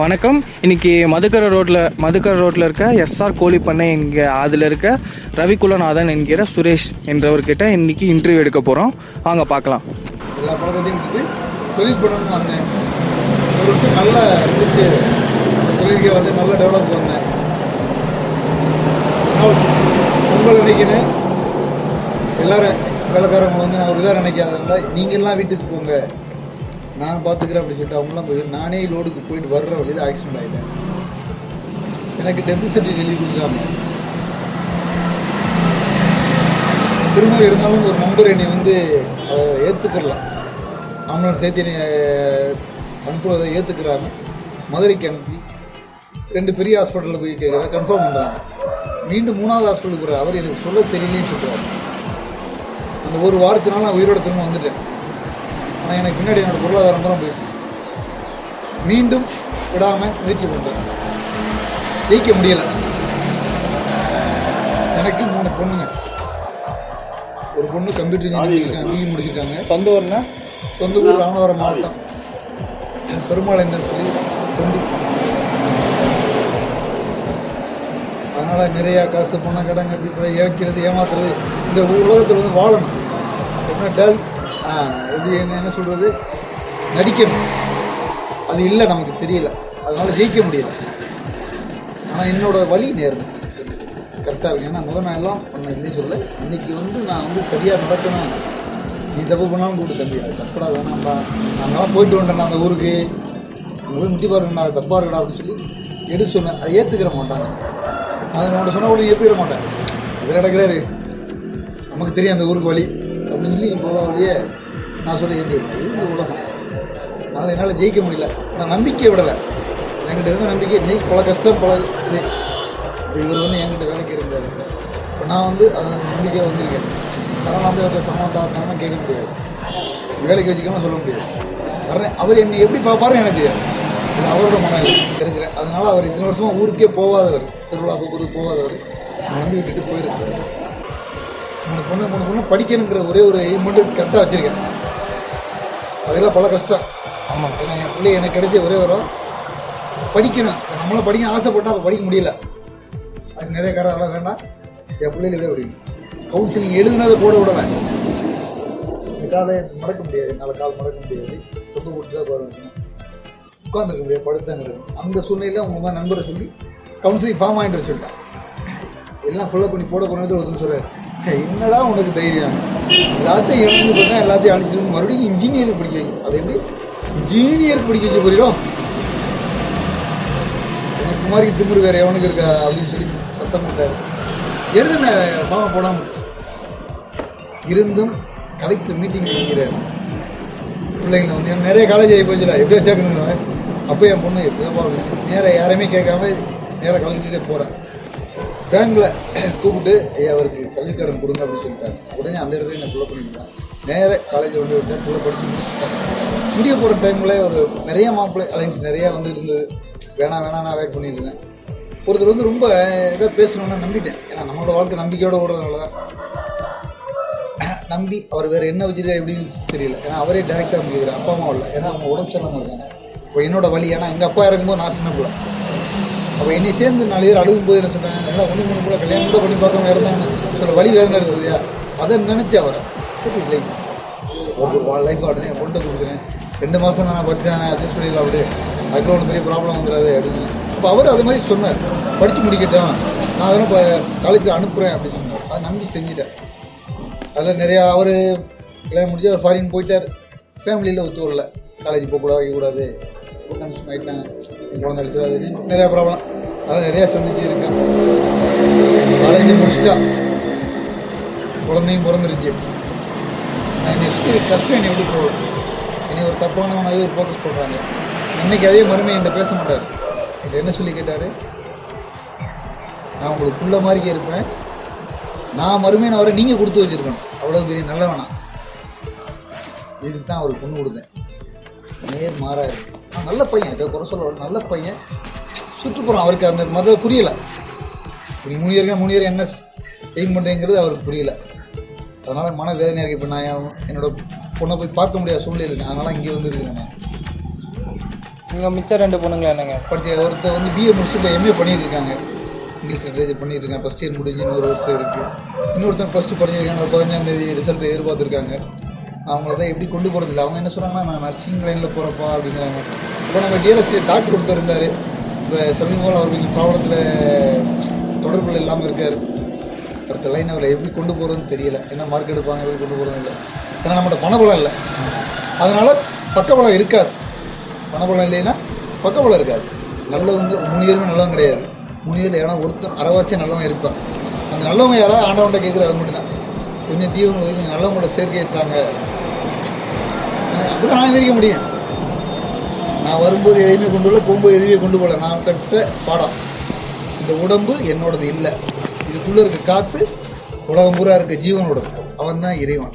வணக்கம். இன்னைக்கு மதுக்கரை ரோட்ல மதுக்கரை ரோட்ல இருக்க எஸ்ஆர் கோழி பண்ணை என்கிற அதுல இருக்க ரவிக்குலநாதன் என்கிற சுரேஷ் என்றவர்கிட்ட இன்னைக்கு இன்டர்வியூ எடுக்க போறோம். வாங்க பார்க்கலாம். எல்லா பழக்கத்தையும் விட்டு தொழில் வந்தேன். ஒரு வருஷம் நல்லா இருந்துச்சு. தொழிலுக்கே வந்து நல்லா டெவலப் பண்ணேன். உங்களை நினைக்கிறேன். எல்லாரும் வேலைக்காரங்க வந்து நான் ஒரு இதாக நினைக்காதனால நீங்கள்லாம் வீட்டுக்கு போங்க. நான் பார்த்துக்கிறேன் அப்படின்னு சொல்லிட்டு அவங்களாம் போய் நானே லோடுக்கு போயிட்டு வர்ற வழியில் ஆக்சிடென்ட் ஆகிட்டேன் எனக்கு டெத்து சர்டிஃபிகேட் எழுதி கொடுக்காம திரும்ப இருந்தாலும் ஒரு நம்பர் என்னை வந்து ஏற்றுக்கலாம் அவங்கள சேர்த்து என்னை அனுப்புவதை ஏற்றுக்கிறாங்க மதுரைக்கு அனுப்பி ரெண்டு பெரிய ஹாஸ்பிட்டலில் போய் கேட்குறேன் கன்ஃபார்ம் பண்ணுறாங்க மீண்டும் மூணாவது ஹாஸ்பிட்டலுக்கு போகிற அவர் எனக்கு சொல்ல தெரியலேன்னு சொல்கிறார் அந்த ஒரு வாரத்தினால நான் உயிரோட திரும்ப வந்துட்டேன். ஆனால் எனக்கு பின்னாடி என்னோட பொருளாதாரம் தான் போயிடுச்சு மீண்டும் விடாமல் முயற்சி பண்ணுறேன் ஜெயிக்க முடியலை. எனக்கு மூணு பொண்ணுங்க. ஒரு பொண்ணு கம்ப்யூட்டர் இன்ஜினியரிங் பிஇ முடிச்சிருக்காங்க சொந்த ஊர்னா? சொந்த ஊர் ராமநாதபுரம் மாவட்டம். பெருமாள் என்ன சொல்லி தொண்டு. அதனால் நிறையா காசு பணம் கடன் கட்டி ஏற்கிறது ஏமாத்துறது இந்த உலகத்தில் வந்து வாழணும். என்ன டல் இது என்ன என்ன சொல்கிறது நடிக்கணும். அது இல்லை நமக்கு தெரியல. அதனால் ஜெயிக்க முடியல. ஆனால் என்னோட வழி நேரம். கரெக்டாக இருக்கு. ஏன்னா முதல் நான் எல்லாம் பண்ண இல்லைன்னு சொல்ல இன்றைக்கி வந்து நான் வந்து சரியாக நடக்கணும். நீ தப்பு பண்ணாலும் கூப்பிட்டு தம்பி. அது தப்படா வேணாம்பா நாங்களாம் போயிட்டு வந்தேன் அந்த ஊருக்கு. அங்கே போய் முட்டி பாருங்கண்ணா அது தப்பாக இருக்கடா அப்படின்னு சொல்லி எடுத்து சொன்னேன் அதை ஏற்றுக்கிற மாட்டாங்க. அதை நான் சொன்ன உடனே ஏற்றுக்கிற மாட்டேன். இதில் நடக்கிறாரு நமக்கு தெரியும் அந்த ஊருக்கு வழி. அப்படின்னு சொல்லி இப்போ நான் சொல்ல ஏற்றுக்கிறேன் இந்த உலகம். அதனால் என்னால் ஜெயிக்க முடியல. நான் நம்பிக்கையை விடலை. என்கிட்ட இருந்த நம்பிக்கை நீ பல கஷ்டம் பல இவர் வந்து என்கிட்ட வேலைக்கு இருந்தார். இப்போ நான் வந்து அதை நம்பிக்கையாக வந்திருக்கேன். அதனால் வந்து அவர்கிட்ட சமாதானம் கேட்க முடியாது. வேலைக்கு வச்சுக்கணும்னு சொல்ல முடியாது. வர்றேன் அவர் என்னை எப்படி பார்ப்பாரு எனக்கு தெரியாது. இது அவரோட மன இருக்கிறேன் அதனால் அவர் இத்தனை வருஷமாக ஊருக்கே போகாதவர். திருவிழா போக்குவரத்து போகாதவர். நம்பி விட்டுட்டு போயிருக்காரு. உனக்கு பொண்ணு உனக்கு பொண்ணு படிக்கணுங்கிற ஒரே ஒரு எய்ம் மட்டும் கரெக்டாக வச்சிருக்கேன். அதெல்லாம் பல கஷ்டம். ஆமாம் ஏன்னா என் பிள்ளை எனக்கு கிடைச்ச ஒரே வரும் படிக்கணும். நம்மளும் படிக்க ஆசைப்பட்டால் அப்போ படிக்க முடியல. அதுக்கு நிறைய காரணம் அதெல்லாம் வேண்டாம். என் பிள்ளைகளே படிக்கணும் கவுன்சிலிங் எழுதுனதை போட விடுவேன் இந்த காலை மறக்க முடியாது. என்னால் கால் மறக்க முடியாது. தொங்க கொடுத்து தான் உட்காந்துருக்கணும் உட்காந்துருக்க முடியாது. படுத்தாங்க இருக்கணும் அந்த சூழ்நிலையில் உங்கள் மாதிரி நண்பரை சொல்லி கவுன்சிலிங் ஃபார்ம் ஆகிட்டு வச்சுருக்கேன் எல்லாம் ஃபுல்லப் பண்ணி போட போனது ஒருத்தர் சொல்கிறார் என்னடா உனக்கு தைரியம்? எல்லாத்தையும் இறந்து பார்த்தா எல்லாத்தையும் அழிச்சிருந்து மறுபடியும் இன்ஜினியர் படிக்க அது எப்படி? இன்ஜினியர் படிக்க வைக்க புரியும் எனக்கு மாதிரி திமிரு வேற எவனுக்கு இருக்கா அப்படின்னு சொல்லி சத்தம் போட்டார். எழுதுன பாவம் போடாம. இருந்தும் கலெக்டர் மீட்டிங் வைக்கிறார். பிள்ளைங்களை வந்து நிறைய காலேஜ் ஆகி போச்சுல எப்படியோ சேர்க்கணும் அப்போ என் பொண்ணு எப்படியோ பார்க்கணும் நேராக யாரையுமே கேட்காம நேராக கலந்துட்டே போகிறேன் பேங்கில் கூப்பிட்டு ஐயா அவருக்கு கல்வி கடன் கொடுங்க அப்படின்னு சொல்லிட்டாங்க உடனே அந்த இடத்துல என்ன ஃபுல்லப் பண்ணிட்டேன் நேராக காலேஜ் வந்து விட்டேன் புள்ள படித்து முடிச்சுட்டேன் முடிய போகிற டைமில் ஒரு நிறைய மாப்பிள்ளை அலைன்ஸ் நிறையா வந்து இருந்தது. வேணாம் வேணாம் நான் வெயிட் பண்ணியிருந்தேன் ஒருத்தர் வந்து ரொம்ப இதாக பேசணும்னு நம்பிட்டேன். ஏன்னா நம்மளோட வாழ்க்கை நம்பிக்கையோடு ஓடுறதுனால தான் நம்பி அவர் வேறு என்ன வச்சுட்டு எப்படின்னு தெரியல. ஏன்னா அவரே டேரெக்டாக முடிக்கிறார். அப்பா அம்மா இல்லை. ஏன்னா அவங்க உடம்பு சரியில்லாமல் இருக்காங்க. இப்போ என்னோட வழி ஏன்னா எங்கள் அப்பா இறக்கும்போது நான் சின்ன பிள்ளை. அப்போ என்னை சேர்ந்து நாலு பேர் அழுகும் போது என்ன சொன்னாங்க நல்லா ஒன்று மூணு கூட கல்யாணம் கூட பண்ணி பார்க்காம இருந்தாங்க சில வழி வேதனை இருக்குது இல்லையா? அதை நினச்சி அவரை. சரி இல்லை. ஒரு லைஃப் உடனே கொண்டு பொண்ணை கொடுக்குறேன். ரெண்டு மாதம் தான் நான் படித்தேன் அட்ஜஸ்ட் பண்ணிடலாம் அப்படி அதுக்குள்ள ஒன்று பெரிய ப்ராப்ளம் வந்துடாது அப்படின்னு. அப்போ அவர் அது மாதிரி சொன்னார். படித்து முடிக்கட்டும். நான் அதெல்லாம் இப்போ காலேஜுக்கு அனுப்புகிறேன் அப்படின்னு சொன்னார். அதை நம்பி செஞ்சுட்டேன் அதில் நிறையா அவர் கல்யாணம் முடிஞ்சு அவர் ஃபாரின் போயிட்டார். ஃபேமிலியில் ஒத்து வரல. காலேஜ் போகக்கூடாது வைக்கக்கூடாது. கன்ஃபியூஷன் ஆகிட்டேன் என் குழந்தை அடிச்சிடாதுன்னு நிறையா ப்ராப்ளம் அதான் நிறையா சந்திச்சு இருக்கேன். காலேஜ் முடிச்சுட்டா குழந்தையும் பிறந்துருச்சு. நான் நெக்ஸ்ட்டு கஷ்டம் என்னை விட்டு போகல என்னை ஒரு தப்பானவனாகவே ஒரு ஃபோக்கஸ் பண்ணுறாங்க இன்றைக்கி அதே மறுமை என்கிட்ட பேச மாட்டார். என்கிட்ட என்ன சொல்லி கேட்டார்? நான் உங்களுக்கு புள்ள மாதிரிக்கே இருப்பேன் நான் மறுமையான அவரை நீங்கள் கொடுத்து வச்சிருக்கணும். அவ்வளோ பெரிய நல்லவனா. இதுக்கு தான் அவருக்கு பொண்ணு கொடுத்தேன். நேர் மாறாக இருக்கு. நல்ல பையன் குறை சொல்ல நல்ல பையன். சுற்றுப்புறம் அவருக்கு அந்த மத புரியலை. மூணு இயருக்கு மூணு இயர் என்ன எய்ம் பண்ணுறேங்கிறது அவருக்கு புரியல. அதனால் மன வேதனையாக இருக்கு. இப்போ நான் என் என்னோட பொண்ணை போய் பார்க்க முடியாத சூழ்நிலை இருக்கு அதனால் இங்கே வந்து இருக்கேன் நான். உங்கள் மிச்சம் ரெண்டு பொண்ணுங்களா என்னங்க? படித்த ஒருத்தர் வந்து பிஏ முடிச்சுட்டு எம்ஏ பண்ணிட்டு இருக்காங்க. இங்கிலீஷ் லிட்ரேச்சர் பண்ணிட்டு இருக்காங்க. ஃபஸ்ட் இயர் முடிஞ்சு இன்னொரு வருஷம் இருக்குது இன்னொருத்தன் ப்ளஸ் டூ படிச்சிருக்காங்க ஒரு பதினஞ்சாம் தேதி ரிசல்ட் எதிர்பார்த்துருக்காங்க. அவங்கள தான் எப்படி கொண்டு போகிறது இல்லை. அவங்க என்ன சொல்கிறாங்கன்னா நான் நர்சிங் லைனில் போகிறப்பா அப்படிங்கிறாங்க. இப்போ நம்ம டிஎல்எஸ் டாக்டர் ஒருத்தர் இருந்தார். இப்போ சமீபம் அவர் கொஞ்சம் ப்ராப்ளத்தில் தொடர்புகள் இல்லாமல் இருக்கார். அடுத்த லைன் அவரை எப்படி கொண்டு போகிறதுன்னு தெரியல. என்ன மார்க் எடுப்பாங்க எப்படி கொண்டு போகிறது இல்லை ஏன்னா நம்மகிட்ட பணபலம் இல்லை. அதனால் பக்கபலம் இருக்காது. பணபலம் இல்லைன்னா பக்கபலம் இருக்காது. நல்லவங்க மூணு பேருமே நல்லவங்க கிடையாது. மூணு பேரில் ஏன்னா ஒருத்தன் அரைவாச்சியாக நல்லவன் இருப்பான். அந்த நல்லவங்க யாராவது ஆண்டவன்கிட்ட கேட்குற அது மட்டும்தான். கொஞ்சம் தீவங்க கொஞ்சம் நல்லவங்களோட சேர்க்கை இருக்காங்க அப்படி நான் எதிர்க்க முடியும். நான் வரும்போது எதையுமே கொண்டு போகல போகும்போது எதுவுமே கொண்டு போகல. நான் கட்ட பாடம். இந்த உடம்பு என்னோடது இல்லை. இதுக்குள்ளே இருக்க காற்று உலகம் பூரா இருக்க ஜீவனோட அவன் தான் இறைவன்.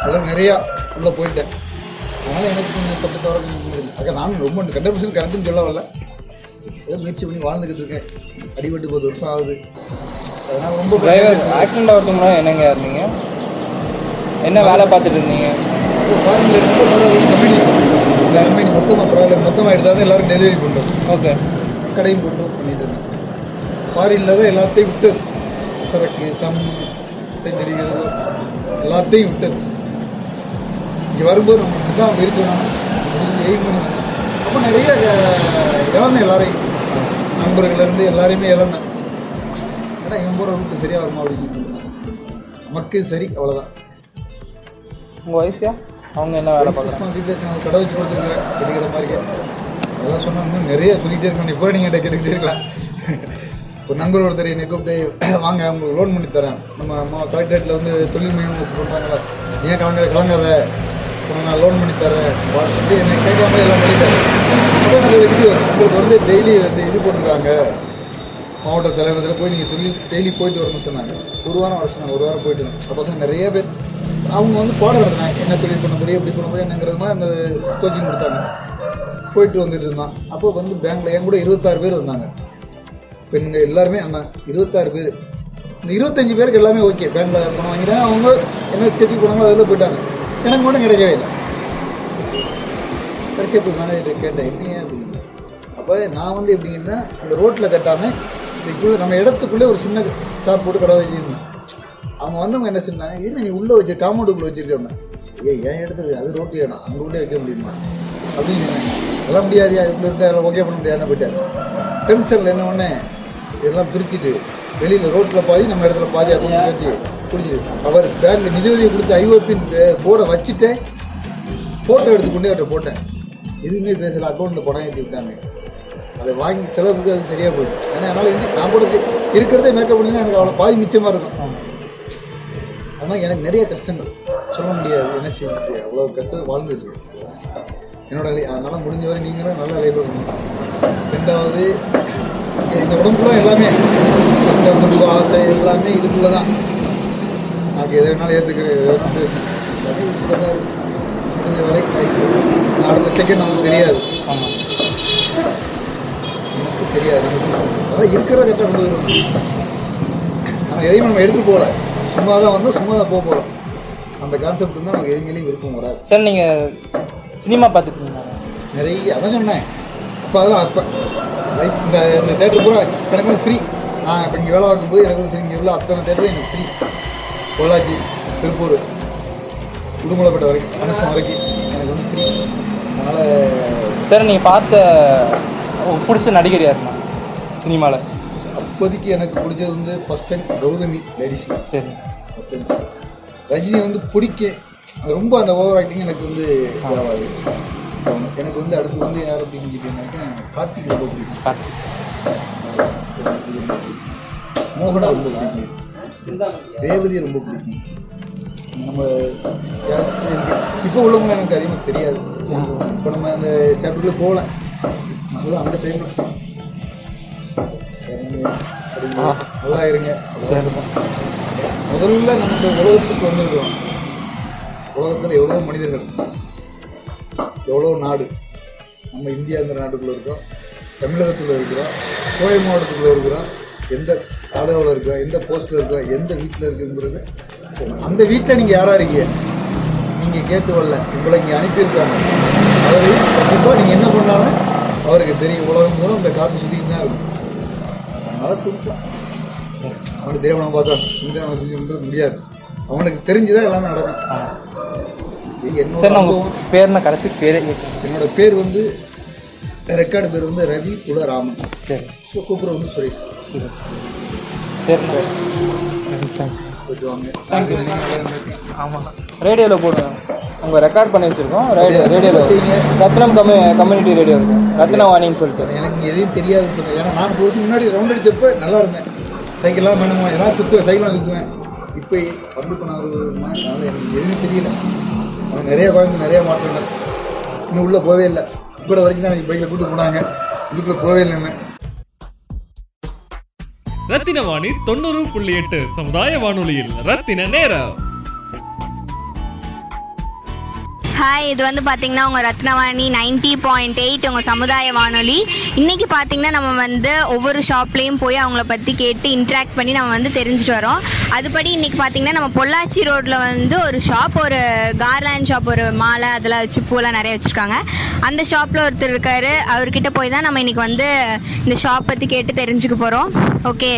அதெல்லாம் நிறையா உள்ளே போயிட்டேன். அதனால் எனக்கு கொஞ்சம் தப்பு தவிர அக்கா நான் ரொம்ப ஹண்ட்ரட் பர்சன்ட் கரெக்டுன்னு சொல்ல வரல. ஏதோ முயற்சி பண்ணி வாழ்ந்துக்கிட்டு இருக்கேன். அடிபட்டு பத்து வருஷம் ஆகுது. அதனால் ரொம்ப ஆக்சிடென்ட் ஆகிறதுக்கு என்னங்க இருந்தீங்க? என்ன வேலை பார்த்துட்டு இருந்தீங்க? ஃபாரினில் கம்பெனி கம்பெனி மொத்தமாக பரவாயில்ல. மொத்தமாக எடுத்தால் தான் எல்லோரும் டெலிவரி பண்ணுறோம் ஓகே கடையும் கொண்டு பண்ணிட்டு இருந்தேன் ஃபாரினில் தான் எல்லாத்தையும் விட்டது. சரக்கு தம் செஞ்சடிக்கிறது எல்லாத்தையும் விட்டது. இங்கே வரும்போது நம்ம தான் இருக்கணும் எய்ம் பண்ணி. அப்போ நிறைய இழந்தேன் எல்லாரையும் நண்பர்கள்லேருந்து எல்லாரையுமே இழந்தேன் ஏன்னா இவன் போகிற ரூட்டு சரியாக வருமா அப்படின்னு. நமக்கு சரி அவ்வளோதான் உங்கள் ஒய்ஃபியா அவங்க என்ன வேலை பார்க்குறாங்க? வீட்டில் கடை வச்சு கொடுத்துருக்குறேன் கிடைக்கிற மாதிரி அதெல்லாம் சொன்னாங்க நிறைய சொல்லிகிட்டே இருக்கணும் இப்போ நீங்கள் என்கிட்ட கேட்டுக்கிட்டே இருக்கலாம். ஒரு நண்பர் ஒருத்தர் என்னை கூப்பிட்டு வாங்க உங்களுக்கு லோன் பண்ணி தரேன். நம்ம அம்மா கலெக்டரேட்டில் வந்து தொழில் மையம் வச்சு பண்ணுறாங்களா ஏன் கலங்குற கலங்காத? உனக்கு நான் லோன் பண்ணி தரேன் அப்படின்னு சொல்லி என்னை கேட்காம எல்லாம் பண்ணிட்டேன் அப்போ எனக்கு இது உங்களுக்கு வந்து டெய்லி வந்து இது போட்டுருக்காங்க. மாவட்ட தலைவரத்தில் போய் நீங்கள் தொழில் டெய்லி போயிட்டு வரணும்னு சொன்னாங்க. ஒரு வாரம் வர சொன்னாங்க ஒரு வாரம் போயிட்டு வரணும். சப்போஸ் பசங்க நிறைய பேர் அவங்க வந்து பாடம் எடுத்தாங்க என்ன தொழில் பண்ண முடியும் எப்படி பண்ண முடியும் என்னங்கிறது மாதிரி அந்த கோச்சிங் கொடுத்தாங்க. போயிட்டு வந்துட்டு இருந்தான். அப்போ வந்து பேங்க்ல என் கூட இருபத்தாறு பேர் வந்தாங்க. பெண்ணுங்க எல்லாருமே அந்த இருபத்தாறு பேர். இந்த இருபத்தஞ்சு பேருக்கு எல்லாமே ஓகே பேங்க்ல பணம் வாங்கிட்டாங்க அவங்க என்ன ஸ்கெட்சுக்கு போனாங்களோ அதில் போயிட்டாங்க. எனக்கு மட்டும் கிடைக்கவே இல்லை. கடைசியாக போய் மேனேஜர் கேட்டேன் எப்படிங்க அப்படின்னு அப்போ நான் வந்து எப்படிங்கன்னா அந்த ரோட்டில் கட்டாமல் இதுக்குள்ளே நம்ம இடத்துக்குள்ளே ஒரு சின்ன ஷாப் போட்டு கடை வச்சுருந்தேன். அவங்க வந்தவங்க என்ன சொன்னாங்க என்ன நீ உள்ளே வச்சு காம்பவுண்டுக்குள்ளே வச்சிருக்கேன் ஏய் என் இடத்துல அது ரோட்டு வேணும் அங்கே உள்ளே வைக்க முடியுமா? அப்படின்னு எல்லாம் அதெல்லாம் முடியாது இப்படி இருந்தால் அதெல்லாம் ஓகே பண்ண முடியாது போயிட்டார். டென்ஷனில் என்ன ஒன்று இதெல்லாம் பிரிச்சுட்டு வெளியில் ரோட்டில் பாதி நம்ம இடத்துல பாதி அப்படின்னு வச்சு பிடிச்சிட்டு அவர் பேங்க் நிதியுதவி கொடுத்து ஐஓபின் போர்டை வச்சுட்டேன் ஃபோட்டோ எடுத்து கொண்டே அவர்கிட்ட போட்டேன். எதுவுமே பேசல. அக்கௌண்ட்டில் பணம் ஏற்றி விட்டாங்க. அதை வாங்கி செலவுக்கு அது சரியாக போயிடும் ஏன்னா என்னால் வந்து நான் கூட இருக்கிறதே மேக்கப் பண்ணினா எனக்கு அவ்வளோ பாதி மிச்சமாக இருக்கும். ஆனால் எனக்கு நிறைய கஷ்டங்கள் சொல்ல முடியாது. என்ன செய்யுது அவ்வளோ கஷ்டம் வாழ்ந்துட்டு என்னோட அதனால் முடிஞ்ச வரை நீங்களும் நல்ல லைஃப் ரெண்டாவது இந்த உடம்புல எல்லாமே கஷ்டம் முடிவு ஆசை எல்லாமே இதுக்குள்ள தான் நான் எதை வேணாலும் ஏற்றுக்கிறேன் முடிஞ்ச வரை நான் அடுத்த செகண்ட் நமக்கு தெரியாது. ஆமாம் எனக்கு தெரியாது. அதான் இருக்கிற கட்டம் ஆனால் எதையும் நம்ம எடுத்துகிட்டு போகல. சும்மா தான் வந்தோம் சும்மா தான் போக போகிறோம் அந்த கான்செப்ட் இருந்தால் நமக்கு எதுவுமே விருப்பம் வராது. சார் நீங்கள் சினிமா பார்த்துருக்கீங்களா? நிறைய அதான் சொன்னேன். அப்போ அதெல்லாம் அப்போ லைஃப் இந்த இந்த தேட்டர் பூரா எனக்கு வந்து ஃப்ரீ நான் இப்போ இங்கே வேலை பார்க்கும்போது எனக்கு வந்து ஃப்ரீ இங்கே உள்ள அத்தனை தேட்டரும் எனக்கு ஃப்ரீ பொள்ளாச்சி திருப்பூர் உடுமலைப்பட்ட வரைக்கும் மனுஷன் வரைக்கும் எனக்கு வந்து ஃப்ரீ அதனால் சார் நீங்கள் பார்த்த பிடிச்ச நடிகர் யாருண்ணா சினிமாவில் அப்போதைக்கு எனக்கு பிடிச்சது வந்து ஃபஸ்ட் டைம் கௌதமி லேடிஸ் சரி. ஃபஸ்ட் டைம் ரஜினி வந்து பிடிக்க ரொம்ப அந்த ஓவர் ஆக்டிங் எனக்கு வந்து இதாகாது. எனக்கு வந்து அடுத்து வந்து யார் அப்படின்னு கேட்டீங்கன்னாக்கா கார்த்திக் ரொம்ப பிடிக்கும். கார்த்திக். மோகனா ரொம்ப பிடிக்கும். ரேவதி ரொம்ப பிடிக்கும். நம்ம இப்போ உள்ளவங்க எனக்கு அதிகமாக தெரியாது. இப்போ நம்ம அந்த சாப்டர்ல போகல. அந்த டைமில் நல்லா இருங்க. முதல்ல நம்ம உலகத்துக்கு வந்திருக்கிறோம். உலகத்தில் எவ்வளோ மனிதர்கள் எவ்வளோ நாடு நம்ம இந்தியாங்கிற நாட்டுக்குள்ளே இருக்கோம் தமிழகத்தில் இருக்கிறோம் கோவை மாவட்டத்துக்குள்ளே இருக்கிறோம் எந்த தலைவில் இருக்கோம் எந்த போஸ்ட்டில் இருக்கோம் எந்த வீட்டில் இருக்குங்கிறது அந்த வீட்டில் நீங்கள் யாராக இருக்கீங்க? நீங்கள் கேட்டு வரல. உங்களை இங்கே அனுப்பியிருக்காங்க. அவரு கண்டிப்பாக நீங்கள் என்ன பண்ணாலும் அவருக்கு தெரியும். உலகம் மூலம் இந்த காற்று கொஞ்சம் அவனுக்கு தெரியாம பார்த்தா இந்த நம்ம செஞ்சு முடியாது. அவனுக்கு தெரிஞ்சுதான் எல்லாமே நடக்கும். என்னோட சார் நம்ம அனுபவம். பேர்னா கடைசி பேரே என்னோட பேர் வந்து ரெக்கார்டு பேர் வந்து ரவி குலராமன். சரி. ஸோ கூப்பிட்ற வந்து சுரேஷ். தேங்க்ஸ். நீங்க நல்லா இருங்க. ஆமாம் ரேடியோவில் போடுவேன் உங்கள் ரெக்கார்ட் பண்ணி வச்சுருக்கோம்? ரேடியோவில் செய்யுங்க. ரத்னம் கம்யூ கம்யூனிட்டி ரேடியோ இருக்கும் ரத்னவாணின்னு சொல்லிட்டு. எனக்கு எதையும் தெரியாதுன்னு சொன்னேன் ஏன்னா நான் வருஷம் முன்னாடி ரவுண்ட் அடிச்சப்ப நல்லா இருந்தேன். சைக்கிள்லாம் வேணுமா எல்லாம் சுற்றுவேன் சைக்கிளாக சுற்றுவேன் இப்போ வந்து இப்போ நான் ஒரு மாதிரி அதனால எனக்கு எதுவுமே தெரியல. அவன் நிறைய குழந்தை நிறைய மாற்றங்கள். இன்னும் உள்ளே போவே இல்லை. இப்போ வரைக்கும் தான் எனக்கு பைக்கில் கூட்டு போனாங்க. இதுக்குள்ளே போவே இல்லைன்னு ரத்தின வாணி தொண்ணூறு புள்ளி எட்டு சமுதாய வானொலியில் ரத்தின நேரம். ஹாய் இது வந்து பார்த்தீங்கன்னா உங்கள் ரத்னவாணி நைன்ட்டி பாயிண்ட் எயிட் உங்கள் சமுதாய வானொலி. இன்றைக்கி பார்த்தீங்கன்னா நம்ம வந்து ஒவ்வொரு ஷாப்லேயும் போய் அவங்கள பற்றி கேட்டு இன்ட்ராக்ட் பண்ணி நம்ம வந்து தெரிஞ்சுட்டு வரோம். அதுபடி இன்றைக்கி பார்த்தீங்கன்னா நம்ம பொள்ளாச்சி ரோட்டில் வந்து ஒரு ஷாப் ஒரு கார்லாண்ட் ஷாப் ஒரு மாலை அதெல்லாம் வச்சு பூலாம் நிறைய வச்சுருக்காங்க. அந்த ஷாப்பில் ஒருத்தர் இருக்கார். அவர்கிட்ட போய் தான் நம்ம இன்றைக்கி வந்து இந்த ஷாப் பற்றி கேட்டு தெரிஞ்சுக்க போகிறோம் ஓகே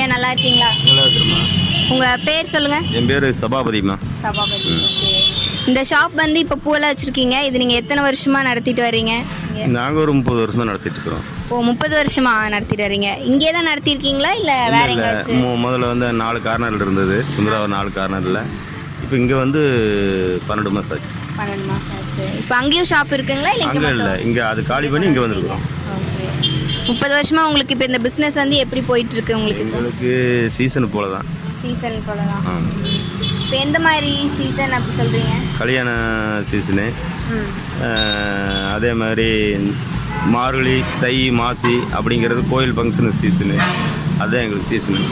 ஏன் நல்லா இருக்கீங்களா? நல்லா இருக்கிறோம்மா. உங்கள் பேர் சொல்லுங்கள் என் பேர் சபாபதிம்மா. சபாபதி. ஓகே இந்த ஷாப் வந்து இப்போ பூலாம் வச்சுருக்கீங்க. இது நீங்கள் எத்தனை வருஷமாக நடத்திட்டு வர்றீங்க? இங்க? நாங்கள் ஒரு முப்பது வருஷமாக நடத்திட்டு இருக்கிறோம். ஓ முப்பது வருஷமா நடத்திட்டு வர்றீங்க. இங்கே தான் நடத்தியிருக்கீங்களா இல்லை வேற எங்கேயாச்சும் முதல்ல வந்து நாலு கார்னர் இருந்தது. சுந்தராவ நாலு கார்னரில். இப்போ இங்கே வந்து பன்னெண்டு மாதம் ஆச்சு. பன்னெண்டு மாதம் ஆச்சு. இப்போ அங்கேயும் ஷாப் இருக்குங்களா? இல்லை இங்கே அங்கே இல்லை. இங்கே அது காலி பண்ணி இங்கே வந்திருக்கிறோம். முப்பது வருஷமா உங்களுக்கு இப்போ இந்த பிஸ்னஸ் வந்து எப்படி போயிட்டு இருக்கு உங்களுக்கு? இப்போ எங்களுக்கு சீசனு போல தான் சீசன் போல தான் இப்போ எந்த மாதிரி சீசன் அப்படி சொல்கிறீங்க கல்யாண சீசனு அதே மாதிரி மார்கழி தை மாசி அப்படிங்கிறது கோயில் ஃபங்க்ஷனு சீசனு அதுதான் எங்களுக்கு சீசனு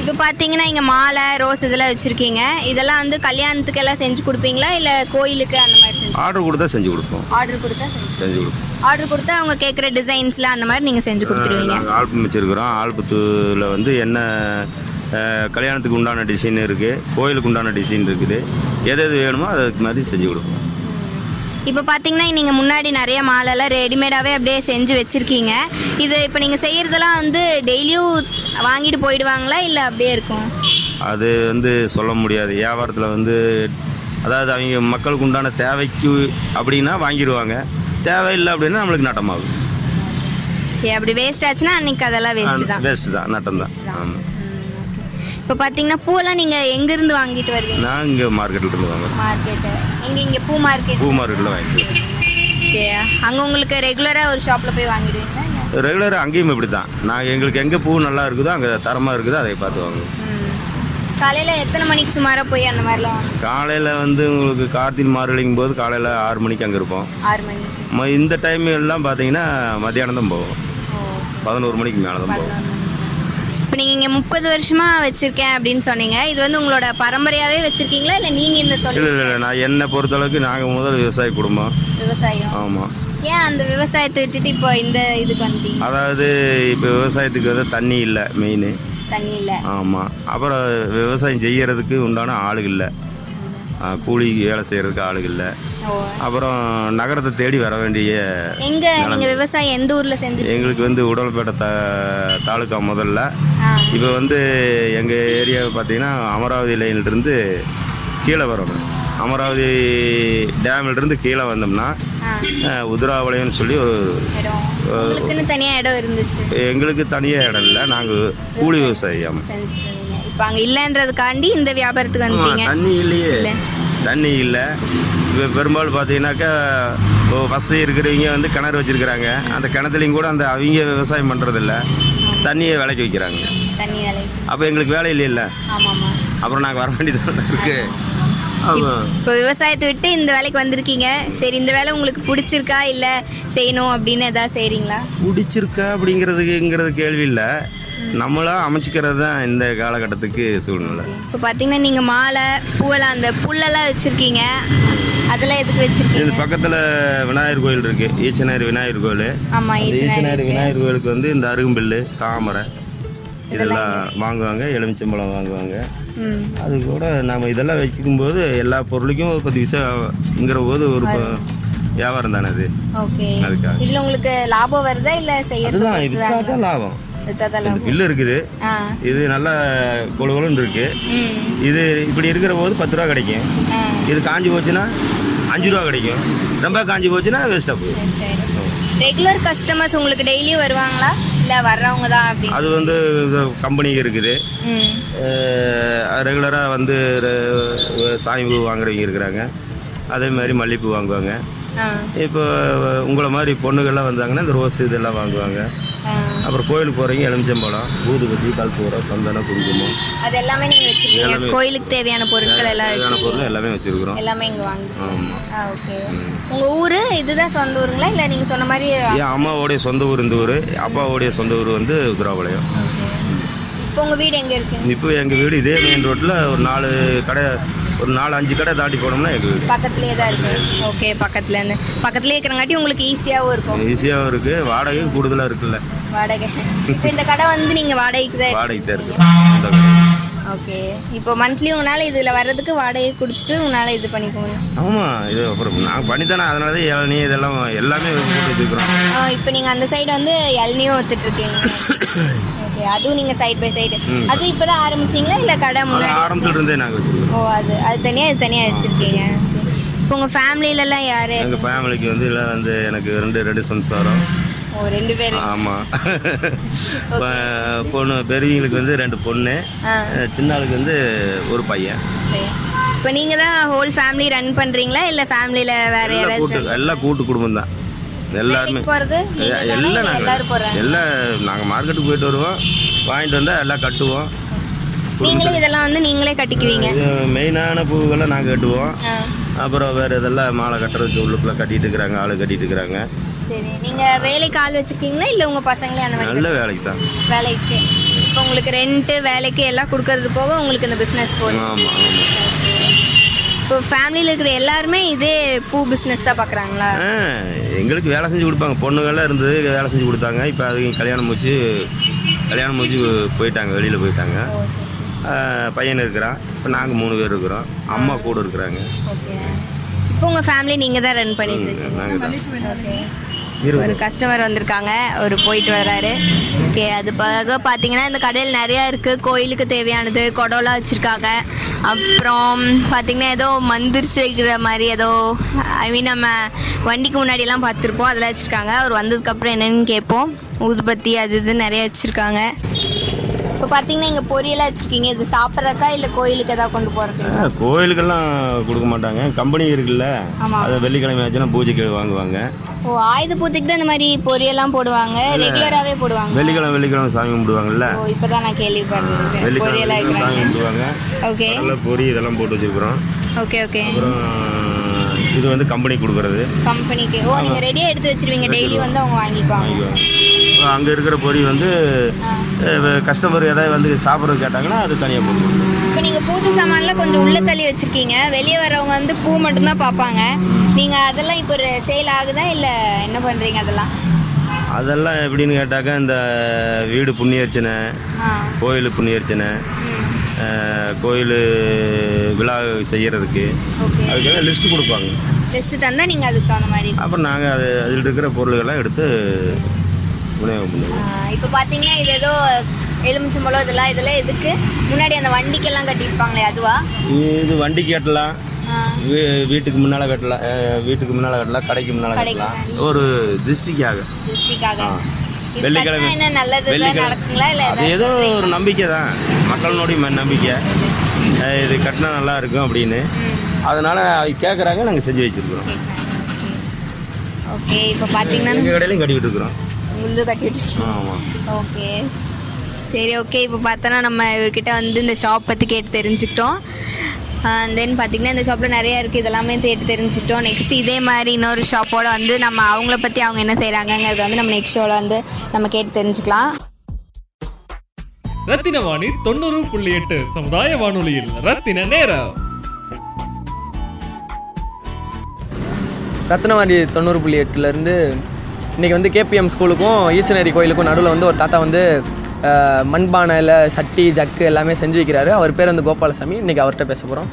இப்போ பார்த்தீங்கன்னா இங்கே மாலை ரோஸ் இதெல்லாம் வச்சுருக்கீங்க. இதெல்லாம் வந்து கல்யாணத்துக்கு எல்லாம் செஞ்சு கொடுப்பீங்களா? இல்லை கோயிலுக்கு அந்த மாதிரி ஆர்டர் கொடுத்தா செஞ்சு கொடுப்போம். ஆர்டர் கொடுத்தா செஞ்சு கொடுப்போம். ஆர்டர் கொடுத்தா அவங்க கேட்குற டிசைன்ஸில் அந்த மாதிரி நீங்கள் செஞ்சு கொடுத்துருவீங்க. ஆல்பம் வச்சுருக்கிறோம். ஆல்பத்தில் வந்து என்ன கல்யாணத்துக்கு உண்டான டிசைன் இருக்குது கோயிலுக்கு உண்டான டிசைன் இருக்குது. எது எது வேணுமோ அதுக்கு மாதிரி செஞ்சு கொடுப்போம். இப்போ பார்த்தீங்கன்னா நீங்கள் முன்னாடி நிறைய மாலைலாம் ரெடிமேடாகவே அப்படியே செஞ்சு வச்சுருக்கீங்க. இது இப்போ நீங்கள் செய்கிறதெல்லாம் வந்து டெய்லியும் வாங்கிட்டு போயிடுவாங்களா? இல்லை அப்படியே இருக்கும்? அது வந்து சொல்ல முடியாது. வியாபாரத்தில் வந்து அதாவது அவங்க மக்களுக்கு உண்டான தேவைக்கு அப்படின்னா வாங்கிடுவாங்க. தேவையில்லை அப்படின்னா நம்மளுக்கு நட்டமாகும். அப்படி வேஸ்ட் ஆச்சுன்னா அன்றைக்கி அதெல்லாம் வேஸ்ட்டு தான். வேஸ்ட்டு தான் நட்டம் தான். ஆமாம் இப்போ பார்த்தீங்கன்னா பூவெல்லாம் நீங்கள் எங்கேருந்து வாங்கிட்டு வருவீங்க? நான் இங்கே மார்க்கெட்டில் இருந்து வாங்குறேன். மார்க்கெட்டு எங்கே இங்கே பூ மார்க்கெட் பூ மார்க்கெட்டில் வாங்கிக்குவேன் ஓகே. அங்கே உங்களுக்கு ரெகுலராக ஒரு ஷாப்பில் போய் வாங்கிடுவீங்களா? ரெகுலராக அங்கேயும் இப்படி தான் நான் எங்களுக்கு எங்கே பூ நல்லா இருக்குதோ அங்கே தரமாக இருக்குதோ அதை பார்த்து வாங்குவோம். காலையில் எத்தனை மணிக்கு சுமாராக போய் அந்த மாதிரிலாம் காலையில் வந்து உங்களுக்கு கார்த்திகை மார்கழிங்கும் போது காலையில் ஆறு மணிக்கு அங்கே இருப்போம். ஆறு மணிக்கு. ம- இந்த டைம் எல்லாம் பார்த்தீங்கன்னா மத்தியானம் தான் போவோம். பதினோரு மணிக்கு மேலே தான் போவோம் இப்போ நீங்கள் இங்கே முப்பது வருஷமாக வச்சுருக்கேன் அப்படின்னு சொன்னீங்க. இது வந்து உங்களோட பரம்பரையாகவே வச்சுருக்கீங்களா? இல்லை நீங்கள் இந்த தொழில் இல்லை இல்லை நான் என்னை பொறுத்தளவுக்கு நாங்கள் முதல் விவசாய குடும்பம். விவசாயம். ஆமாம் ஏன் அந்த விவசாயத்தை விட்டுட்டு இப்போ இந்த இதுக்கு வந்துட்டீங்க அதாவது இப்போ விவசாயத்துக்கு வந்து தண்ணி இல்லை மெயின் தண்ணி இல்லை. ஆமாம் அப்புறம் விவசாயம் செய்யறதுக்கு உண்டான ஆளுங்க இல்லை. கூலி வேலை செய்கிறதுக்கு ஆளுங்க இல்லை. அப்புறம் நகரத்தை தேடி வர வேண்டிய எங்கே விவசாயம் எந்த ஊரில் செஞ்சு எங்களுக்கு வந்து உடல்பேட்டை த தாலுக்கா முதல்ல. இப்போ வந்து எங்கள் ஏரியாவை பார்த்தீங்கன்னா அமராவதி லைன்லேருந்து கீழே வரணும் அமராவதி டேமிலிருந்து கீழே வந்தோம்னா உதிராவளையம்னு சொல்லி ஒரு தனியாக இடம் இருந்துச்சு. எங்களுக்கு தனியாக இடம் இல்லை. நாங்கள் கூலி விவசாயம். அங்கே இல்லைன்றதுக்காண்டி இந்த வியாபாரத்துக்கு வந்துட்டீங்க தண்ணி இல்லையே. இல்லை. தண்ணி இல்லை. இப்போ பெரும்பாலும் பார்த்தீங்கன்னாக்கா வசதி இருக்கிறவங்க வந்து கிணறு வச்சிருக்கிறாங்க. அந்த கிணத்துலையும் கூட அந்த அவங்க விவசாயம் பண்ணுறதில்ல தண்ணியை விலைக்கு வைக்கிறாங்க. தண்ணி வேலை. அப்போ எங்களுக்கு வேலை இல்லைல்ல அப்புறம் நாங்கள் வர வேண்டியது இருக்கு. ஆமாம் இப்போ விவசாயத்தை விட்டு இந்த வேலைக்கு வந்திருக்கீங்க. சரி இந்த வேலை உங்களுக்கு பிடிச்சிருக்கா இல்லை செய்யணும் அப்படின்னு எதாவது செய்கிறீங்களா பிடிச்சிருக்கா அப்படிங்கிறதுக்குங்கிறது கேள்வி இல்லை. நம்மளா அமைச்சிக்கிறது தான் இந்த காலகட்டத்துக்கு சூழ்நிலை. இப்போ பார்த்தீங்கன்னா நீங்கள் மாலை பூவெல்லாம் அந்த புல்லெல்லாம் வச்சுருக்கீங்க. அதெல்லாம் எதுக்கு இது வச்சுருக்கீங்க பக்கத்தில் விநாயகர் கோயில் இருக்கு. ஈச்சனாரி விநாயகர் கோயில். ஆமாம் ஈச்சனாரி விநாயகர் கோயிலுக்கு வந்து இந்த அருகம்பில்லு தாமரை இதெல்லாம் வாங்குவாங்க எலுமிச்சம்பழம் வாங்குவாங்க. அது கூட நாம் இதெல்லாம் வச்சுக்கும்போது எல்லா பொருளுக்கும் ஒரு பத்து விசாங்கிற போது ஒரு வியாபாரம் தானே அது? ஓகே. அதுக்காக. இதில் உங்களுக்கு லாபம் வருதா இல்லை செய்யறது அதுதான் இதுக்காக? தான் லாபம். பில்லு இருக்குது. இது நல்லா கொழுகொழுன்னு இருக்கு. இது இப்படி இருக்கிற போது பத்து ரூபா கிடைக்கும். இது காஞ்சி போச்சுன்னா அஞ்சு ரூபா கிடைக்கும். ரொம்ப காஞ்சி போச்சுன்னா வேஸ்ட்டாக சரி ரெகுலர் கஸ்டமர்ஸ் உங்களுக்கு டெய்லியும் வருவாங்களா? இல்லை வர்றவங்க தான் அது வந்து கம்பெனி இருக்குது. ரெகுலராக வந்து சாமி பூ வாங்குறவங்க இருக்கிறாங்க. அதே மாதிரி மல்லிகைப்பூ வாங்குவாங்க. இப்போ உங்களை மாதிரி பொண்ணுகள்லாம் வந்தாங்கன்னா இந்த ரோஸ் இதெல்லாம் வாங்குவாங்க. அப்புறம் கோயிலுக்கு போகிறவங்க எலுமிச்சம்பழம் ஊதுபத்தி கல்பூரம் சந்தனம் குங்குமம். அது எல்லாமே நீங்கள் வச்சுருக்கீங்க. கோயிலுக்கு தேவையான பொருட்கள் எல்லாம் தேவையான பொருள் எல்லாமே வச்சுருக்குறோம். எல்லாமே இங்கே வாங்கி ஆமாம் ஓகே. உங்கள் ஊர் இதுதான் சொந்த ஊருங்களா? இல்லை நீங்கள் சொன்ன மாதிரி என் அம்மாவோடைய சொந்த ஊர் இந்த ஊர். அப்பாவோடைய சொந்த ஊர் வந்து உத்தராபாளையம் இப்போ உங்கள் வீடு எங்கே இருக்கு? இப்போ எங்கள் வீடு இதே மெயின் ரோட்டில் ஒரு நாலு கடை ஒரு நாலு அஞ்சு கடை தாண்டி போனோம்னா எங்கள் வீடு பக்கத்துலேயே தான் இருக்கு. ஓகே பக்கத்துலேருந்து பக்கத்துலேயே இருக்கிறங்காட்டி உங்களுக்கு ஈஸியாகவும் இருக்கும். ஈஸியாகவும் இருக்குது வாடகையும் கூடுதலாக இருக்குல்ல. வாடகை. இப்போ இந்த கடை வந்து நீங்கள் வாடகைக்கு தான் வாடகைக்கு தான் இருக்குது. ஓகே இப்போ மந்த்லி உங்களால் இதில் வர்றதுக்கு வாடகை கொடுத்துட்டு உங்களால் இது பண்ணிக்க முடியும். ஆமாம் இது அப்புறம் நாங்கள் பண்ணித்தானே அதனால தான் இளநீ இதெல்லாம் எல்லாமே போட்டு வச்சுருக்குறோம் இப்போ நீங்கள் அந்த சைடு வந்து இளநியும் வித்துட்டு இருக்கீங்க. ஓகே அதுவும் நீங்கள் சைடு பை சைடு அதுவும் இப்போ தான் ஆரம்பிச்சிங்களா? இல்லை கடை முன்னாடி? ஆரம்பத்துல இருந்தே நாங்கள் வச்சுருக்கோம். ஓ அது அது தனியாக இது தனியாக வச்சுருக்கீங்க. இப்போ உங்கள் ஃபேமிலியிலலாம் யார்? எங்கள் ஃபேமிலிக்கு வந்து இல்லை வந்து எனக்கு ரெண்டு ரெண்டு சம்சாரம். ஓ ரெண்டு பேர். ஆமாம் பொண்ணு பெரியவங்களுக்கு வந்து ரெண்டு பொண்ணு. சின்ன ஆளுக்கு வந்து ஒரு பையன். இப்போ நீங்கள் தான் ஹோல் ஃபேமிலி ரன் பண்ணுறீங்களா இல்லை ஃபேமிலியில் வேறு எல்லாம் யாராவது எல்லாம் கூட்டு குடும்பம் தான் எல்லாருமே. எல்லாம் நாங்கள் எல்லாம் நாங்கள் மார்க்கெட்டுக்கு போயிட்டு வருவோம். வாங்கிட்டு வந்தால் எல்லாம் கட்டுவோம். நீங்களும் இதெல்லாம் வந்து நீங்களே கட்டிக்குவீங்க. மெயினான பூவுகளை நாங்கள் கட்டுவோம். அப்புறம் வேறு இதெல்லாம் மாலை கட்டுறதுக்கு உள்ளுக்குள்ள கட்டிட்டு இருக்கிறாங்க ஆளு கட்டிட்டு இருக்கிறாங்க. சரி நீங்கள் வேலைக்கு ஆள் வச்சுருக்கீங்களா? இல்லை உங்கள் பசங்களே அந்த மாதிரி நல்ல வேலைக்கு தான். வேலைக்கு. இப்போ உங்களுக்கு ரெண்ட்டு வேலைக்கு எல்லாம் கொடுக்கறது போக உங்களுக்கு இந்த பிஸ்னஸ் போகுது ஆமாம் இப்போ ஃபேமிலியில் இருக்கிற எல்லாருமே இதே பூ பிஸ்னஸ் தான் பார்க்குறாங்களா எங்களுக்கு வேலை செஞ்சு கொடுப்பாங்க. பொண்ணுங்கள்லாம் இருந்தது வேலை செஞ்சு கொடுத்தாங்க. இப்போ அது கல்யாணம் முடிச்சு கல்யாணம் முடிச்சு போயிட்டாங்க வெளியில் போயிட்டாங்க. பையன் இருக்கிறான். இப்போ நாங்கள் மூணு பேர் இருக்கிறோம். அம்மா கூட இருக்கிறாங்க. இப்போ உங்கள் ஃபேமிலி நீங்கள் தான் ரன் பண்ணிட்டு இருக்கீங்க. ஒரு கஸ்டமர் வந்திருக்காங்க. ஒரு போயிட்டு வர்றாரு. ஓகே அது பிறகு பார்த்தீங்கன்னா இந்த கடையில் நிறையா இருக்குது கோயிலுக்கு தேவையானது குடம்லாம் வச்சுருக்காங்க. அப்புறம் பார்த்தீங்கன்னா ஏதோ மந்திரிச்சு வைக்கிற மாதிரி ஏதோ ஐ மீன் நம்ம வண்டிக்கு முன்னாடியெல்லாம் பார்த்துருப்போம். அதெல்லாம் வச்சுருக்காங்க. அவர் வந்ததுக்கப்புறம் என்னென்னு கேட்போம். ஊதுபத்தி அது இது நிறைய வச்சுருக்காங்க. இப்போ பார்த்தீங்கன்னா இங்கே பொரியலாக வச்சுருக்கீங்க. இது சாப்பிட்றக்கா இல்லை கோயிலுக்கு ஏதாவது கொண்டு போகிறக்கு ஆ, கோயிலுக்கெல்லாம் கொடுக்க மாட்டாங்க. கம்பெனி இருக்குல்ல. ஆமா. அதை வெள்ளிக்கிழமை ஆச்சுன்னா பூஜைக்கு வாங்குவாங்க. ஓ ஆயுத பூஜைக்கு தான் இந்த மாதிரி பொரியெல்லாம் போடுவாங்க? ரெகுலராகவே போடுவாங்க வெள்ளிக்கிழமை வெள்ளிக்கிழமை சாமி கும்பிடுவாங்கல்ல. ஓ இப்போ தான் நான் கேள்விப்படுறேன் வெள்ளிக்கிழமை சாமி கும்பிடுவாங்க. ஓகே. நல்ல பொரி இதெல்லாம் போட்டு வச்சுருக்குறோம். Okay okay. அப்புறம் இது வந்து கம்பெனி கொடுக்குறது. கம்பெனிக்கு. ஓ நீங்கள் ரெடியாக எடுத்து வச்சிருவீங்க. டெய்லி வந்து அவங்க வாங்கிக்குவாங்க. அங்கே இருக்கிற பொரி வந்து கஸ்டமர் ஏதாவது வந்து சாப்பிட்றது கேட்டாங்கன்னா அது தனியாக கொடுக்கணும். இப்போ நீங்கள் பூஜை சாமான்லாம் கொஞ்சம் உள்ள தள்ளி வச்சிருக்கீங்க. வெளியே வரவங்க வந்து பூ மட்டும்தான் பார்ப்பாங்க. நீங்கள் அதெல்லாம் இப்போ ஒரு சேல் ஆகுதா இல்லை என்ன பண்ணுறீங்க அதெல்லாம்? அதெல்லாம் எப்படின்னு கேட்டாக்கா இந்த வீடு புண்ணியர்ச்சனை கோயில் புண்ணியர்ச்சனை கோயில் விழா செய்கிறதுக்கு அதுக்காக லிஸ்ட்டு கொடுப்பாங்க. லிஸ்ட்டு தந்தால் நீங்கள் அதுக்கு தகுந்த மாதிரி அப்புறம் நாங்கள் அது அதில் இருக்கிற பொருள்கள்லாம் எடுத்து இப்போ பார்த்தீங்கன்னா இது ஏதோ எலுமிச்சம்பழம் இதெல்லாம் இதெல்லாம் எதுக்கு? முன்னாடி அந்த வண்டிக்கெல்லாம் கட்டியிருப்பாங்களே அதுவா? இது வண்டிக்கு கட்டலாம். வீட்டுக்கு முன்னால் கட்டலாம். வீட்டுக்கு முன்னால் கட்டலாம் கடைக்கு முன்னால் கட்டலாம். ஒரு திருஷ்டிக்காக. திருஷ்டிக்காக. வெள்ளிக்கிழமை. அது ஏதோ ஒரு நம்பிக்கை தான். மக்களினுடைய நம்பிக்கை. இது கட்டினா நல்லா இருக்கும் அப்படின்னு. அதனால கேட்குறாங்க நாங்கள் செஞ்சு வச்சிருக்கிறோம். ஓகே. இப்போ பார்த்தீங்கன்னா எங்கள் கடையிலையும் கட்டிக்கிட்டு இருக்கிறோம். முள்ளு கட்டிட்டு. ஓகே. சரி ஓகே. இப்போ பார்த்தோன்னா நம்ம இவர்கிட்ட வந்து இந்த ஷாப் பற்றி கேட்டு தெரிஞ்சுக்கிட்டோம். தென் பார்த்தீங்கன்னா இந்த ஷாப்பில் நிறையா இருக்குது இதெல்லாமே கேட்டு தெரிஞ்சுக்கிட்டோம். நெக்ஸ்ட் இதே மாதிரி இன்னொரு ஷாப்போட வந்து நம்ம அவங்கள பற்றி அவங்க என்ன செய்கிறாங்கங்கிறது வந்து நம்ம நெக்ஸ்ட் ஷோவில் வந்து நம்ம கேட்டு தெரிஞ்சுக்கலாம். ரத்தின வாணி தொண்ணூறு புள்ளி எட்டு சமுதாய வானொலியில். ரத்தின நேரம். ரத்னவாடி தொண்ணூறு புள்ளி எட்டுலேருந்து இன்றைக்கி வந்து கேபிஎம் ஸ்கூலுக்கும் ஈச்சனேரி கோயிலுக்கும் நடுவில் வந்து ஒரு தாத்தா வந்து மண்பானையில் சட்டி ஜக்கு எல்லாமே செஞ்சு வைக்கிறாரு. அவர் பேர் வந்து கோபாலசாமி. இன்றைக்கி அவர்கிட்ட பேச போகிறோம்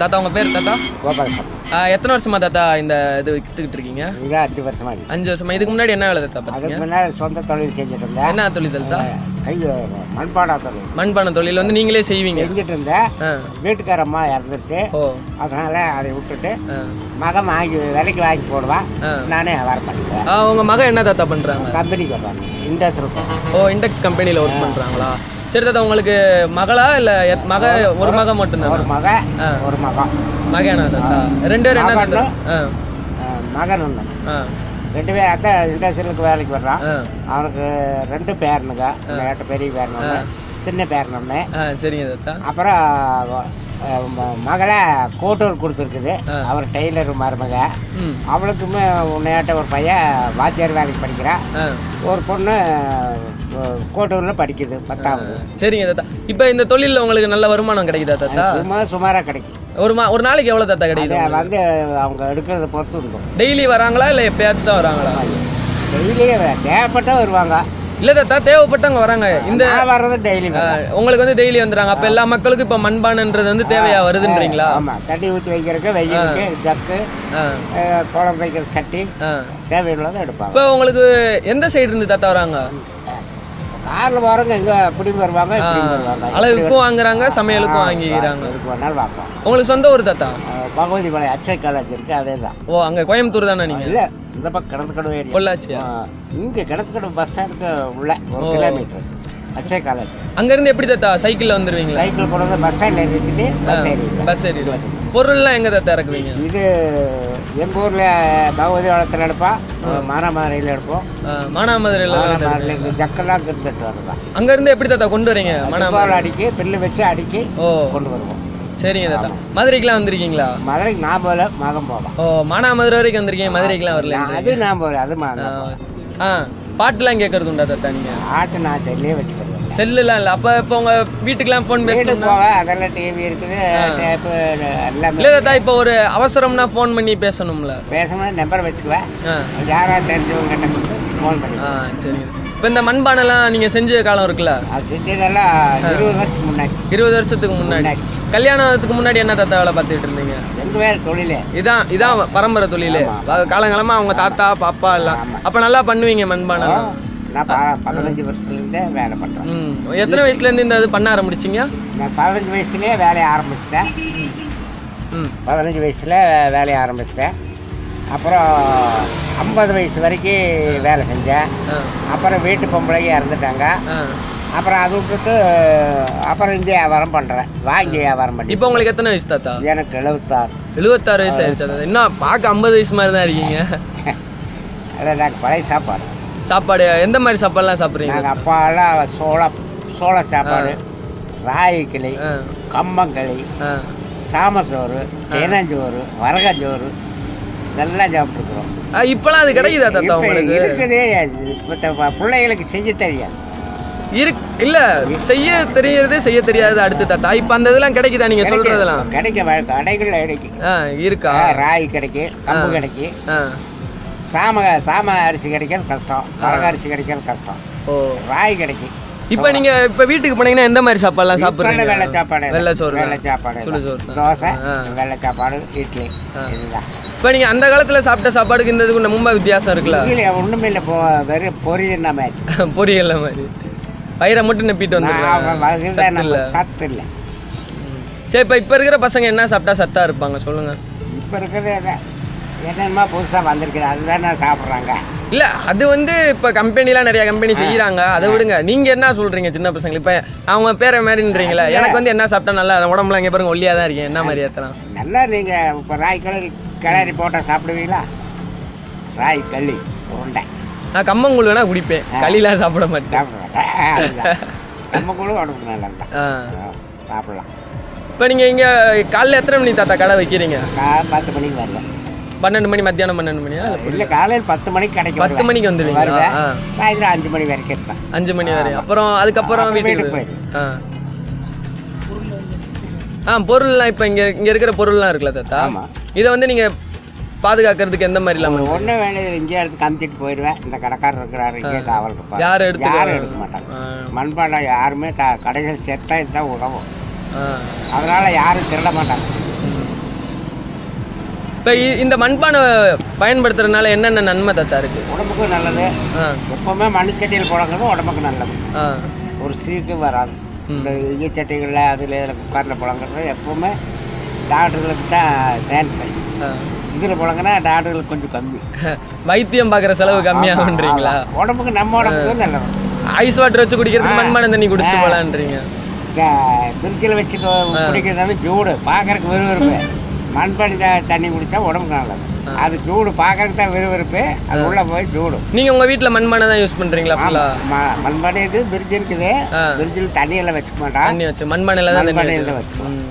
தாத்தா உங்கள் பேர் தாத்தா? கோபாலசாமி. எத்தனை வருஷமா தாத்தா இந்த இது விற்றுக்கிட்டு இருக்கீங்க? அஞ்சு வருஷமா அஞ்சு வருஷமா. இதுக்கு முன்னாடி என்ன வேலை தாத்தா பார்த்தீங்க சொந்த தொழில் செஞ்சுட்டு என்ன தொழில் தாத்தா? கை மண்பாடா தொழில். மண்பானை தொழில் வந்து நீங்களே செய்வீங்க. செஞ்சுட்டு இருந்தேன் வீட்டுக்காரம்மா இறந்துருச்சு. அதனால அதை விட்டுட்டு மகன் வாங்கி விலைக்கு வாங்கி போடுவான். நானே பண்ணிக்குவேன் ஆ, உங்க மகன் என்ன தாத்தா பண்ணுறாங்க கம்பெனிக்கு வருவாங்க இண்டஸ்ட்ரியல் ஓ இண்டெக்ஸ் கம்பெனியில் ஒர்க் பண்ணுறாங்களா சரி தாத்தா உங்களுக்கு மகளா இல்லை மக ஒரு மகன் ஒரு மட்டும்தானா மகன் ஆ. ஒரு மகன். மகனா தாத்தா? ரெண்டு பேரும் என்ன மகன் ஒன்று ஆ. ரெண்டு பேர் அதான் இண்டஸ்ட்ரியலுக்கு வேலைக்கு வர்றான். அவனுக்கு ரெண்டு பேரனுங்க. எட்டு பெரிய பேரன் சின்ன பேரன் சரிங்க தாத்தா. அப்புறம் மகளை கோட்டூர் கொடுத்துருக்குது. அவர் டெய்லர் மருமக. அவளுக்குமே உன்னையாட்ட ஒரு பையன் வாத்தியார் வேலைக்கு படிக்கிறா ஆ. ஒரு பொண்ணு கோட்டூரில் படிக்குது பத்தாவது சரிங்க தாத்தா. இப்போ இந்த தொழிலில் உங்களுக்கு நல்ல வருமானம் கிடைக்குதா தாத்தா? சும்மா சுமாராக கிடைக்கும் ஒரு மா ஒரு நாளைக்கு எவ்வளோ தாத்தா கிடைக்குது வந்து அவங்க எடுக்கிறத பொறுத்து இருக்கும். டெய்லி வராங்களா இல்லை எப்பயாச்சும் தான் வராங்களா? டெய்லியே தேவைப்பட்டா வருவாங்க. இல்லை தாத்தா தேவைப்பட்டவங்க வராங்க. இந்த வர்றது டெய்லி உங்களுக்கு வந்து டெய்லி வந்துடுறாங்க. அப்போ எல்லா மக்களுக்கும் இப்போ மண்பானைன்றது வந்து தேவையா வருதுன்றீங்களா? ஆமாம் தண்ணி ஊற்றி வைக்கிறதுக்கு வெயிலுக்கு ஜக்கு குழம்பு வைக்கிற சட்டி தேவையுள்ளதை எடுப்பாங்க. இப்போ உங்களுக்கு எந்த சைடு இருந்து தாத்தா வராங்க? காரில் போகிறவங்க எங்கே இப்படி வருவாங்க வருவாங்க. அளவுக்கும் வாங்குறாங்க சமையலுக்கும் வாங்கிக்கிறாங்க. உங்களுக்கு சொந்த ஊர் தாத்தா? பகவதி மலை அக்ஷய் காலேஜ் இருக்கு அதே தான் ஓ அங்கே கோயம்புத்தூர் தானே நீங்கள் இல்லை இந்த பக்கம் கிணத்துக்கடவு பொள்ளாச்சியா? இங்கே கிணத்துக்கடவு பஸ் ஸ்டாண்டுக்கு உள்ள ஒரு. கிலோமீட்டர் அக்ஷய் காலேஜ் அங்கேருந்து எப்படி தாத்தா? சைக்கிளில் வந்துடுவீங்களா சைக்கிள் கொண்டு வந்து பஸ் ஸ்டாண்டில் நிறுத்திட்டு பஸ் ஏறிடுவேன் பொருள்லாம் எங்கே தாத்தா இறக்குவீங்க? இது எங்கள் ஊரில் பகவதி வளத்தில் எடுப்போம் மானாமதுரையில் எடுப்போம். மானாமதுரையில் மானாமதுரையில் ஜக்கெல்லாம் கிட்டத்தட்ட வருதான் அங்கேருந்து எப்படி தாத்தா கொண்டு வரீங்க? மானாமதுரை? அடிக்கி பில்லு வச்சு அடிக்கி ஓ. கொண்டு வருவோம். சரிங்க தாத்தா. மதுரைக்கெலாம் வந்திருக்கீங்களா? மதுரைக்கு நான் போகல மகன் போகலாம் ஓ மானாமதுரை வரைக்கும் வந்திருக்கீங்க மதுரைக்கெலாம் வரல அது நான் போகல அது மா- ஆ பாட்டுலாம் கேட்கறது உண்டா தாத்தா நீங்கள் ஆட்டு நான் செல்லியே வச்சுக்கிறேன். செல்லுலாம் இல்லை. அப்போ இப்போ உங்கள் வீட்டுக்கெலாம் ஃபோன் பேசணும்னா அதெல்லாம் டிவி இருக்குது. எல்லாமே இல்லை தாத்தா இப்போ ஒரு அவசரம்னா ஃபோன் பண்ணி பேசணும்ல? பேசணும் நம்பர் வச்சுக்குவேன். ஆ. யாராவது தெரிஞ்சவங்க ஃபோன் பண்ணி ஆ சரிங்க இப்போ இந்த மண்பானைலாம் நீங்கள் செஞ்ச காலம் இருக்குல்ல? செஞ்சதெல்லாம் இருபது வருஷத்துக்கு முன்னாடி. இருபது வருஷத்துக்கு முன்னாடி. கல்யாணத்துக்கு முன்னாடி என்ன தாத்தா வேலை பார்த்துட்டு இருந்தீங்க? ரெண்டு பேர் தொழிலே. இதான் இதான் பரம்பரை தொழில். காலங்காலமா அவங்க தாத்தா பாப்பா எல்லாம். அப்ப நல்லா பண்ணுவீங்க மண்பானை பதினஞ்சு வருஷத்துலேருந்தே வேலை பண்ணுறேன் எத்தனை வயசுல இருந்து இந்த இது பண்ண ஆரம்பிச்சிங்க? நான் பதினஞ்சு வயசுலேயே வேலையை ஆரம்பிச்சிட்டேன். ம். பதினஞ்சு வயசில் வேலையை ஆரம்பிச்சிட்டேன். அப்புறம் ஐம்பது வயசு வரைக்கும் வேலை செஞ்சேன் அப்புறம் வீட்டு பொம்பளைங்க இறந்துட்டாங்க. அப்புறம் அதை விட்டுட்டு அப்புறம் இந்த வியாபாரம் பண்ணுறேன் வாங்கி வியாபாரம் பண்ணி இப்போ உங்களுக்கு எத்தனை வயசு தாத்தா? எனக்கு எழுபத்தாறு எழுபத்தாறு வயசு ஆயிடுச்சு தாத்தா. என்ன பார்க்க ஐம்பது வயசு மாதிரி தான் இருக்கீங்க. அதான் எனக்கு பழைய சாப்பாடு. சாப்பாடு எந்த மாதிரி சாப்பாடுலாம் சாப்பிட்றீங்க? நாங்கள் அப்பாலாம் சோள சோள சாப்பாடு. ராகி கிளி ஆ. கம்பங்களி சாமசோறு தேனஞ்சோறு வரகஞ்சோறு இதெல்லாம் சாப்பிட்ருக்குறோம் ஆ, இப்பெல்லாம் அது கிடைக்குதா தாத்தா உங்களுக்கு? இருக்குதே இப்போ பிள்ளைகளுக்கு செய்ய தெரியாது. இருக்கு இல்ல செய்ய தெரியறது செய்ய தெரியாது அடுத்து தாத்தா. இப்ப அந்த இதெல்லாம் கிடைக்குதா நீங்க சொல்றதெல்லாம்? கிடைக்க கடைகளில் கிடைக்கும் ஆ இருக்கா? ராகி கிடைக்கும் கம்பு கிடைக்கும் ஆ. சாம சாம அரிசி கிடைக்கிறது கஷ்டம். வரக அரிசி கிடைக்கிறது கஷ்டம். ஓ. ராகி கிடைக்கும் இப்போ நீங்க இப்ப வீட்டுக்கு போனீங்கன்னா எந்த மாதிரி சாப்பாடுலாம் சாப்பிடுறீங்க? வெள்ளை சாப்பாடு? வெள்ளை சோறு வெள்ளை சாப்பாடு சுடு சோறு. தோசை. வெள்ளை சாப்பாடு இட்லி. இதுதான். இப்போ நீங்க அந்த காலத்துல சாப்பிட்ட சாப்பாடுக்கு இந்த இதுக்கு ரொம்ப வித்தியாசம் இருக்குல்ல? இல்லை ஒன்றுமே இல்லை. போ வெறும் பொரியல் மாதிரி பொரியல்ல மாதிரி பயிரை மட்டும் நப்பிட்டு வந்துடுறாங்க சத்து இல்ல. சரி இப்போ இப்போ இருக்கிற பசங்க என்ன சாப்பிட்டா சத்தா இருப்பாங்க? சொல்லுங்க. இப்போ இருக்கிறது என்னென்னமோ புதுசாக வந்திருக்குது? அதுதானே சாப்பிட்றாங்க. இல்ல அது வந்து இப்ப கம்பெனிலாம் நிறைய கம்பெனி செய்யறாங்க அதை விடுங்க. நீங்க என்ன சொல்றீங்க சின்ன பசங்க? இப்ப அவங்க பேர மாதிரின்றீங்களா. எனக்கு வந்து என்ன சாப்பிட்டா நல்லா உடம்புல இங்க பாருங்க ஒல்லியா தான் இருக்கேன் என்ன மாதிரி ஏத்தலாம்? நல்லா நீங்கள் இப்போ ராய் கிளறி கிளறி போட்டால் சாப்பிடுவீங்களா? ராய் களி உருண்டை. நான் கம்மங்கூழ் வேணா குடிப்பேன். களிலாம் சாப்பிட மாட்டேன். சாப்பிடுவேன். கூட உடம்புக்கு நல்லா ஆ. சாப்பிடலாம். இப்போ நீங்க இங்க காலைல எத்தனை மணி தாத்தா கடை வைக்கிறீங்க? பத்து மணிக்கு வருவேன் பன்னெண்டு மணி மத்தியானம் பன்னெண்டு மணியா? இல்ல காலையில் பத்து மணிக்கு கிடைக்கும் பத்து மணிக்கு வந்துடுவீங்களா? சாயந்தரம் அஞ்சு மணி வரைக்கும் இருப்பேன். அஞ்சு மணி வரை. அப்புறம் அதுக்கப்புறம் வீட்டுக்கு வீட்டுக்கு ஆ. ஆ பொருள்லாம் இப்போ இங்க இங்க இருக்கிற பொருள்லாம் இருக்குல்ல தாத்தா. இதை வந்து நீங்க பாதுகாக்கிறதுக்கு எந்த மாதிரி இல்லாம ஒன்றும் வேண்டியது இங்கே எடுத்து கமிச்சிட்டு போயிடுவேன். இந்த கடைக்காரர் இருக்கிறாரு இங்கே காவல் இருப்பார். யாரும் எடுத்துக்க- யாரும் எடுக்க மாட்டாங்க. மண்பாண்டம் யாருமே த கடைகள் செட்டாக இதுதான் உதவும். அதனால யாரும் திருட மாட்டாங்க. இப்போ இந்த மண்பானை பயன்படுத்துறதுனால என்னென்ன நன்மை தாத்தா இருக்கு? உடம்புக்கும் நல்லது. எப்பவுமே மண்சட்டியில் புழங்குறது உடம்புக்கு நல்லது. ஒரு சீக்கு வராது. இந்த ஈச்சட்டிகளில் அதில் இதில் குக்கரில் புழங்குறது எப்பவுமே டாக்டர்களுக்கு தான் சேன்ஸ். இதில் புழங்கினா டாக்டர்களுக்கு கொஞ்சம் கம்மி. வைத்தியம் பார்க்குற செலவு கம்மியாகுன்றீங்களா. உடம்புக்கு நம்ம உடம்புக்கு நல்லது. ஐஸ் வாட்டர் வச்சு குடிக்கிறதுக்கு மண்பானை தண்ணி குடிச்சிட்டு போலான்றீங்க. இந்த ஃப்ரிட்ஜில் வச்சு குடிக்கிறது வந்து சூடு பார்க்கறதுக்கு விறுவிறுப்பு. மண்பானை தண்ணி குடித்தா உடம்புக்கு நல்லது. அது சூடு பார்க்கறதுக்கு தான் விறுவிறுப்பு. அது உள்ளே போய் சூடு நீங்க உங்க வீட்ல மண்பானை தான் யூஸ் ம- மண்பானை இது பிரிட்ஜ் இருக்குது. பிரிட்ஜில் தண்ணியெல்லாம் வச்சுக்க மாட்டான் தண்ணி வச்சு மண்பானையில தான் மண்பானையில வச்சு. வச்சுக்குவோம். ம்.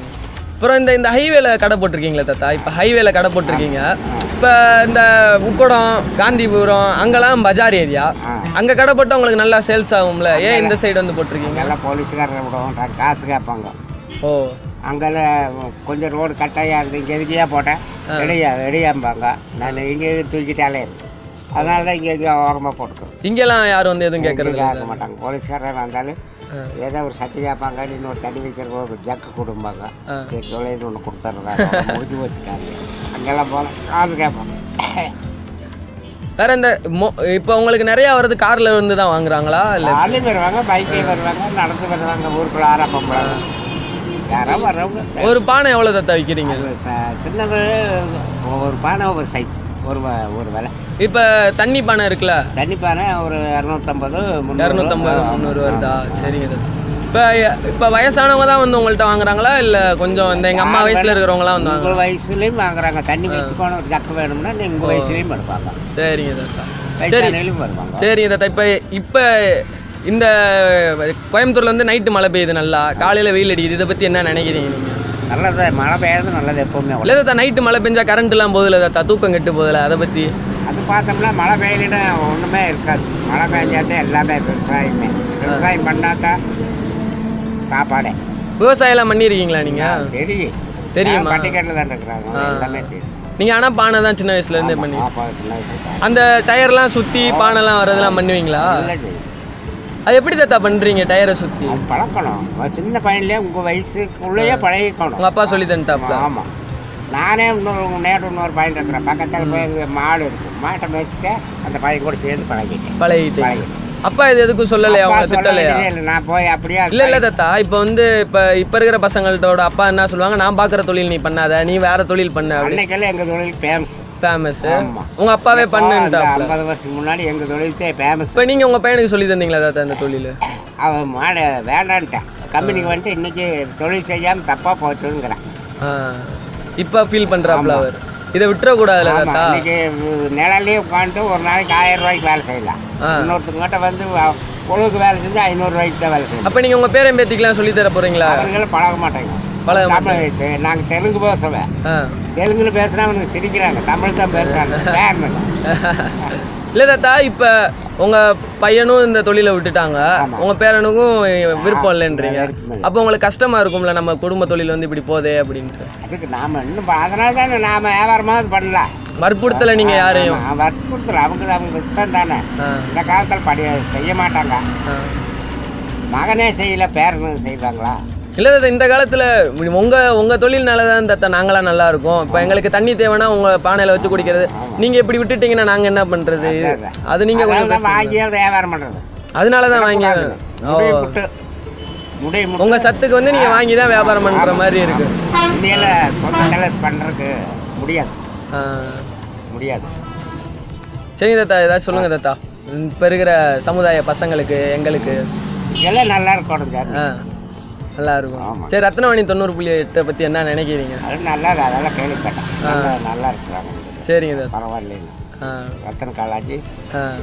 அப்புறம் இந்த இந்த ஹைவேல கடை போட்டிருக்கீங்களா தாத்தா? இப்போ ஹைவேல கடை போட்டிருக்கீங்க. இப்போ இந்த உக்கடம் காந்திபுரம் அங்கெல்லாம் பஜார் ஏரியா. அங்க கடை போட்டால் உங்களுக்கு நல்லா சேல்ஸ் ஆகும்ல? ஏன் இந்த சைடு வந்து போட்டிருக்கீங்க? எல்லாம் போலீஸ்காரரை விடுவோம் காசு கேட்பாங்க. ஓ. அங்கெல்லாம் கொஞ்சம் ரோடு கட்டாயா இருக்குது இங்கே எதுக்கியா போட்டேன்? ரெடியா ரெடியாம்பாங்க. நான் இங்கே தூக்கிட்டாலே. இருக்கு அதனால தான் இங்கே எங்கேயோ ஓரமாக போட்டுக்கிறோம் இங்கெல்லாம் யாரும் வந்து எதுவும் கேட்கறது கேட்க மாட்டாங்க. போலீஸ்காரர் வந்தாலும் ஏதோ ஒரு சட்டி கேட்பாங்க இன்னொரு தண்ணி வைக்கிற ஒரு ஜக்கு கொடுப்பாங்க தொலைன்னு ஒன்று கொடுத்துட்றாங்க முடிஞ்சு வச்சுட்டாங்க அங்கெல்லாம் போகலாம் காசு கேட்பாங்க வேற இந்த மொ- இப்போ உங்களுக்கு நிறைய வர்றது கார்ல இருந்து தான் வாங்குறாங்களா? இல்ல வருவாங்க பைக்லேயும் வருவாங்க நடந்து வருவாங்க ஊருக்குள்ள வர்றவங்க ஒரு பானை எவ்வளவு தத்தா விற்கிறீங்க அது ச- சின்னது ஒரு பானை ஒரு சைஸ் ஒரு ஒரு விலை. இப்போ தண்ணி பானை இருக்குல்ல? தண்ணி பானை ஒரு இரநூத்தம்பது இரநூத்தம்பது முந்நூறு வருதா? சரிங்க தாத்தா. இப்போ இப்போ வயசானவங்க தான் வந்து உங்கள்கிட்ட வாங்குறாங்களா? இல்லை கொஞ்சம் இந்த எங்கள் அம்மா வயசில் இருக்கிறவங்களாம் வந்து உங்கள் வயசுலேயும் வாங்குறாங்க. தண்ணி வச்சுக்கணும் ஒரு ஜக்கு வேணும்னா உங்கள் வயசுலேயும் எடுப்பாங்க சரிங்க தாத்தா. சரி. வருவாங்க. சரிங்க தாத்தா. இப்போ இப்போ இந்த கோயம்புத்தூர்ல வந்து நைட்டு மழை பெய்யுது நல்லா. காலையில் வெயில் அடிக்குது. இதை பற்றி என்ன நினைக்கிறீங்க நீங்கள் நல்லது மழை பெய்யறது நல்லது எப்பவுமே. இல்லை தாத்தா நைட்டு மழை பெஞ்சா கரண்ட்லாம் போதில்ல தாத்தா. தூக்கம் கெட்டு போதில்ல அதை பற்றி அது பார்த்தோம்னா மழை பெய்யலைன்னா ஒன்றுமே இருக்காது. மழை பெஞ்சாதான் எல்லாமே விவசாயமே. விவசாயம் பண்ணாக்கா சாப்பாடே. விவசாயம்லாம் பண்ணியிருக்கீங்களா நீங்கள் தெரியும். தெரியுமா? பட்டிக்காட்டில் தான் இருக்கிறாங்க. ஆ. எல்லாமே தெரியும். நீங்கள் ஆனால் பானை தான் சின்ன வயசுலேருந்தே பண்ணி அந்த டயர்லாம் சுற்றி பானைலாம் வர்றதெல்லாம் பண்ணுவீங்களா. அது எப்படி தாத்தா பண்ணுறீங்க டயரை சுற்றி பழக்கணும். சின்ன பையன்லேயே உங்கள் வயசுக்குள்ளேயே பழகிக்கணும். உங்கள் அப்பா சொல்லி தந்துட்டாப்ல? ஆமாம் நானே இன்னொரு நேரம் இன்னொரு பையன் இருக்கிறேன். பக்கத்தில் போய் மாடு இருக்கு. மாட்டை மேய்ச்சிட்டு அந்த பையன் கூட சேர்ந்து பழகிட்டேன். பழகிட்டு பழகிட்டேன். அப்பா இது எதுக்கும் சொல்லலையா? அவங்க திட்டலையா. நான் போய் அப்படியே இல்ல இல்ல தாத்தா. இப்போ வந்து இப்போ இப்போ இருக்கிற பசங்கள்ட்டோட அப்பா என்ன சொல்லுவாங்க? நான் பார்க்குற தொழில் நீ பண்ணாத. நீ வேற தொழில் பண்ண அன்னைக்கெல்லாம் எங்கள் தொழில் ஃபேமஸ் ஃபேமஸ். உங்க அப்பாவே பண்ணுட்டாப்ல. ஐம்பது வருஷத்துக்கு முன்னாடி எங்கள் தொழில்தே ஃபேமஸ் இப்போ நீங்க உங்க பையனுக்கு சொல்லி தந்தீங்களா தாத்தா இந்த தொழில்? அவன் மாடு வேண்டான்ட்டான். கம்பெனிக்கு வந்துட்டு இன்னைக்கு தொழில் செய்யாமல் தப்பாக போச்சுங்கிறான் இப்போ ஃபீல் பண்றாப்ல அவர். இதை விட்டுறக்கூடாதுல்ல ஆமா, தாத்தா? இன்னைக்கு நிழல்லே உட்காந்துட்டு ஒரு நாளைக்கு ஆயிரம் ரூபாய்க்கு வேலை செய்யலாம். இன்னொருத்தங்கிட்ட வந்து பொழுதுக்கு வேலை செஞ்சு ஐநூறு ரூபாய்க்கு தான் வேலை செய்யலாம் அப்போ நீங்க உங்க பேரன் பேத்திக்கெல்லாம் சொல்லி தர போறீங்களா? அவங்களும் பழக மாட்டாங்க. தமிழ் தெ- நாங்க தெலுங்கு பேசுவேன் தெலுங்குல பேசுனா அவனுக்கு சிரிக்கிறாங்க தமிழ் தான் பேசுறாங்க. இல்ல தாத்தா இப்போ உங்க பையனும் இந்த தொழிலை விட்டுட்டாங்க. ஆமா. உங்க பேரனுக்கும் விருப்பம் இல்லைன்றீங்க. அப்போ உங்களுக்கு கஷ்டமா இருக்கும்ல நம்ம குடும்ப தொழில் வந்து இப்படி போதே அப்படின்ட்டு? அதுக்கு நாம இன்னும் அதனால தானே நாம வியாபாரமாவது பண்ணலாம். வற்புறுத்தல நீங்க யாரையும்? வற்புறுத்தல. அவங்க அவங்க இஷ்டம் தானே. இந்த காலத்தில் படி செய்ய மாட்டாங்க. மகனே செய்யல பேரனும் செய்வாங்களா? இல்ல தாத்தா இந்த காலத்துல உங்க உங்க தொழில்னால தான் தாத்தா நாங்களாம் நல்லா இருக்கோம் இப்போ எங்களுக்கு தண்ணி தேவைன்னா உங்க பானையில வச்சு குடிக்கிறது. நீங்க இப்படி விட்டுட்டீங்கன்னா நாங்க என்ன அதான். அது நீங்க கொஞ்சம். வாங்கி வியாபாரம் பண்றது. அதனால தான் வாங்கி ஓ. உங்கள் சத்துக்கு வந்து நீங்கள் வாங்கி தான் வியாபாரம் பண்ணுற மாதிரி இருக்கு. பண்ணுறதுக்கு முடியாது. முடியாது. சரிங்க தாத்தா. ஏதாச்சும் சொல்லுங்க தாத்தா. இப்போ இருக்கிற சமுதாய பசங்களுக்கு எங்களுக்கு. இதெல்லாம் நல்லா இருக்கணும் சார். ஆ. நல்லா இருக்கும். சரி ரத்னவாணி தொண்ணூறு புள்ளி எட்டை பற்றி என்ன நினைக்கிறீங்க? நல்லா இருக்கு, அதெல்லாம் கேள்விப்பட்டேன். நல்லா இருக்கிறாங்க சரிங்க தாத்தா பரவாயில்லைன்னு ஆ. ரத்தன காலாஜி.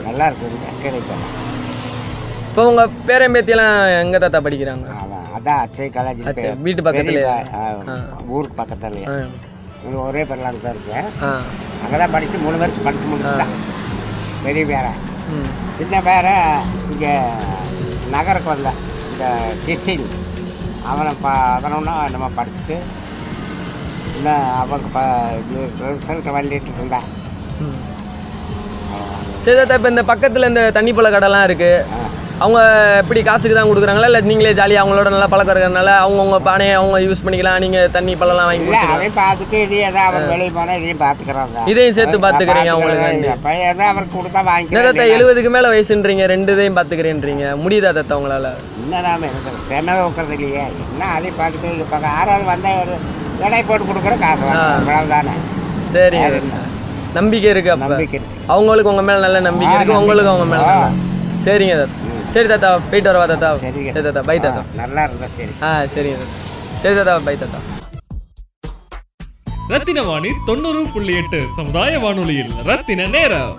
நல்லா இருக்குங்க கேள்விப்பட்டேன். இப்போ உங்கள் பேரம்பேத்தியெல்லாம் எங்கே தாத்தா படிக்கிறாங்க? அதான் அச்சை காலேஜ் வீட்டு பக்கத்துலயே? ஆ. ஊருக்கு இங்க ஒரே பேர்லாம் தான் இருக்கேன். அங்கே தான் படித்து மூணு வருஷம் படித்து முடிச்சிட்டேன். பெரிய பேர. ம். சின்ன பேர இங்கே நகருக்கு வந்தேன். இந்த கிறிஸ்டின் அவனை ப அதனொன்னா நம்ம படிச்சுட்டு இன்னும் அவனுக்கு ப ரிசல்ட் வள்ளிட்டு இருந்தேன். சரி தாத்தா இப்போ இந்த பக்கத்தில் இந்த தண்ணி பழ கடைலாம் இருக்குது. அவங்க எப்படி காசுக்கு தான் கொடுக்குறாங்களா? இல்லை நீங்களே ஜாலியாக அவங்களோட நல்லா பழக்கம் இருக்கிறதுனால அவங்கவுங்க பானையை அவங்க யூஸ் பண்ணிக்கலாம். நீங்கள் தண்ணி பழம்லாம் வாங்கி குடிச்சிக்கலாம். பார்த்துட்டு இது இதையும் பார்த்துக்கிறாங்க இதையும் சேர்த்து பார்த்துக்கிறீங்க அவங்களுக்கு அவருக்கு கொடுத்தா வாங்கிக்கிறேன் தாத்தா எழுபதுக்கு மேலே வயசுன்றீங்க ரெண்டு இதையும் பார்த்துக்கிறேன்றீங்க. முடியுதா தாத்தா உங்களால்? இன்னும் நாம எனக்கு செம உட்கறது இல்லையே. என்ன அதையும் பார்த்துட்டு இருப்பாங்க ஆறாவது வந்தால் ஒரு எடை போட்டு கொடுக்குற காசு. இவ்வளவுதானே சரிங்க. நம்பிக்கை இருக்கு அப்போ. அவங்களுக்கு உங்கள் மேலே நல்ல நம்பிக்கை இருக்கு. உங்களுக்கு அவங்க மேலே சரிங்க தாத்தா. சரி தாத்தா போயிட்டு வரவா தாத்தா. சரி தாத்தா பை தாத்தா. நல்லா இருந்தா சரி. ஆ தாத்தா. சரி தாத்தா பை தாத்தா. ரத்தின வாணி தொண்ணூறு புள்ளி எட்டு சமுதாய வானொலியில் ரத்தின நேரம்.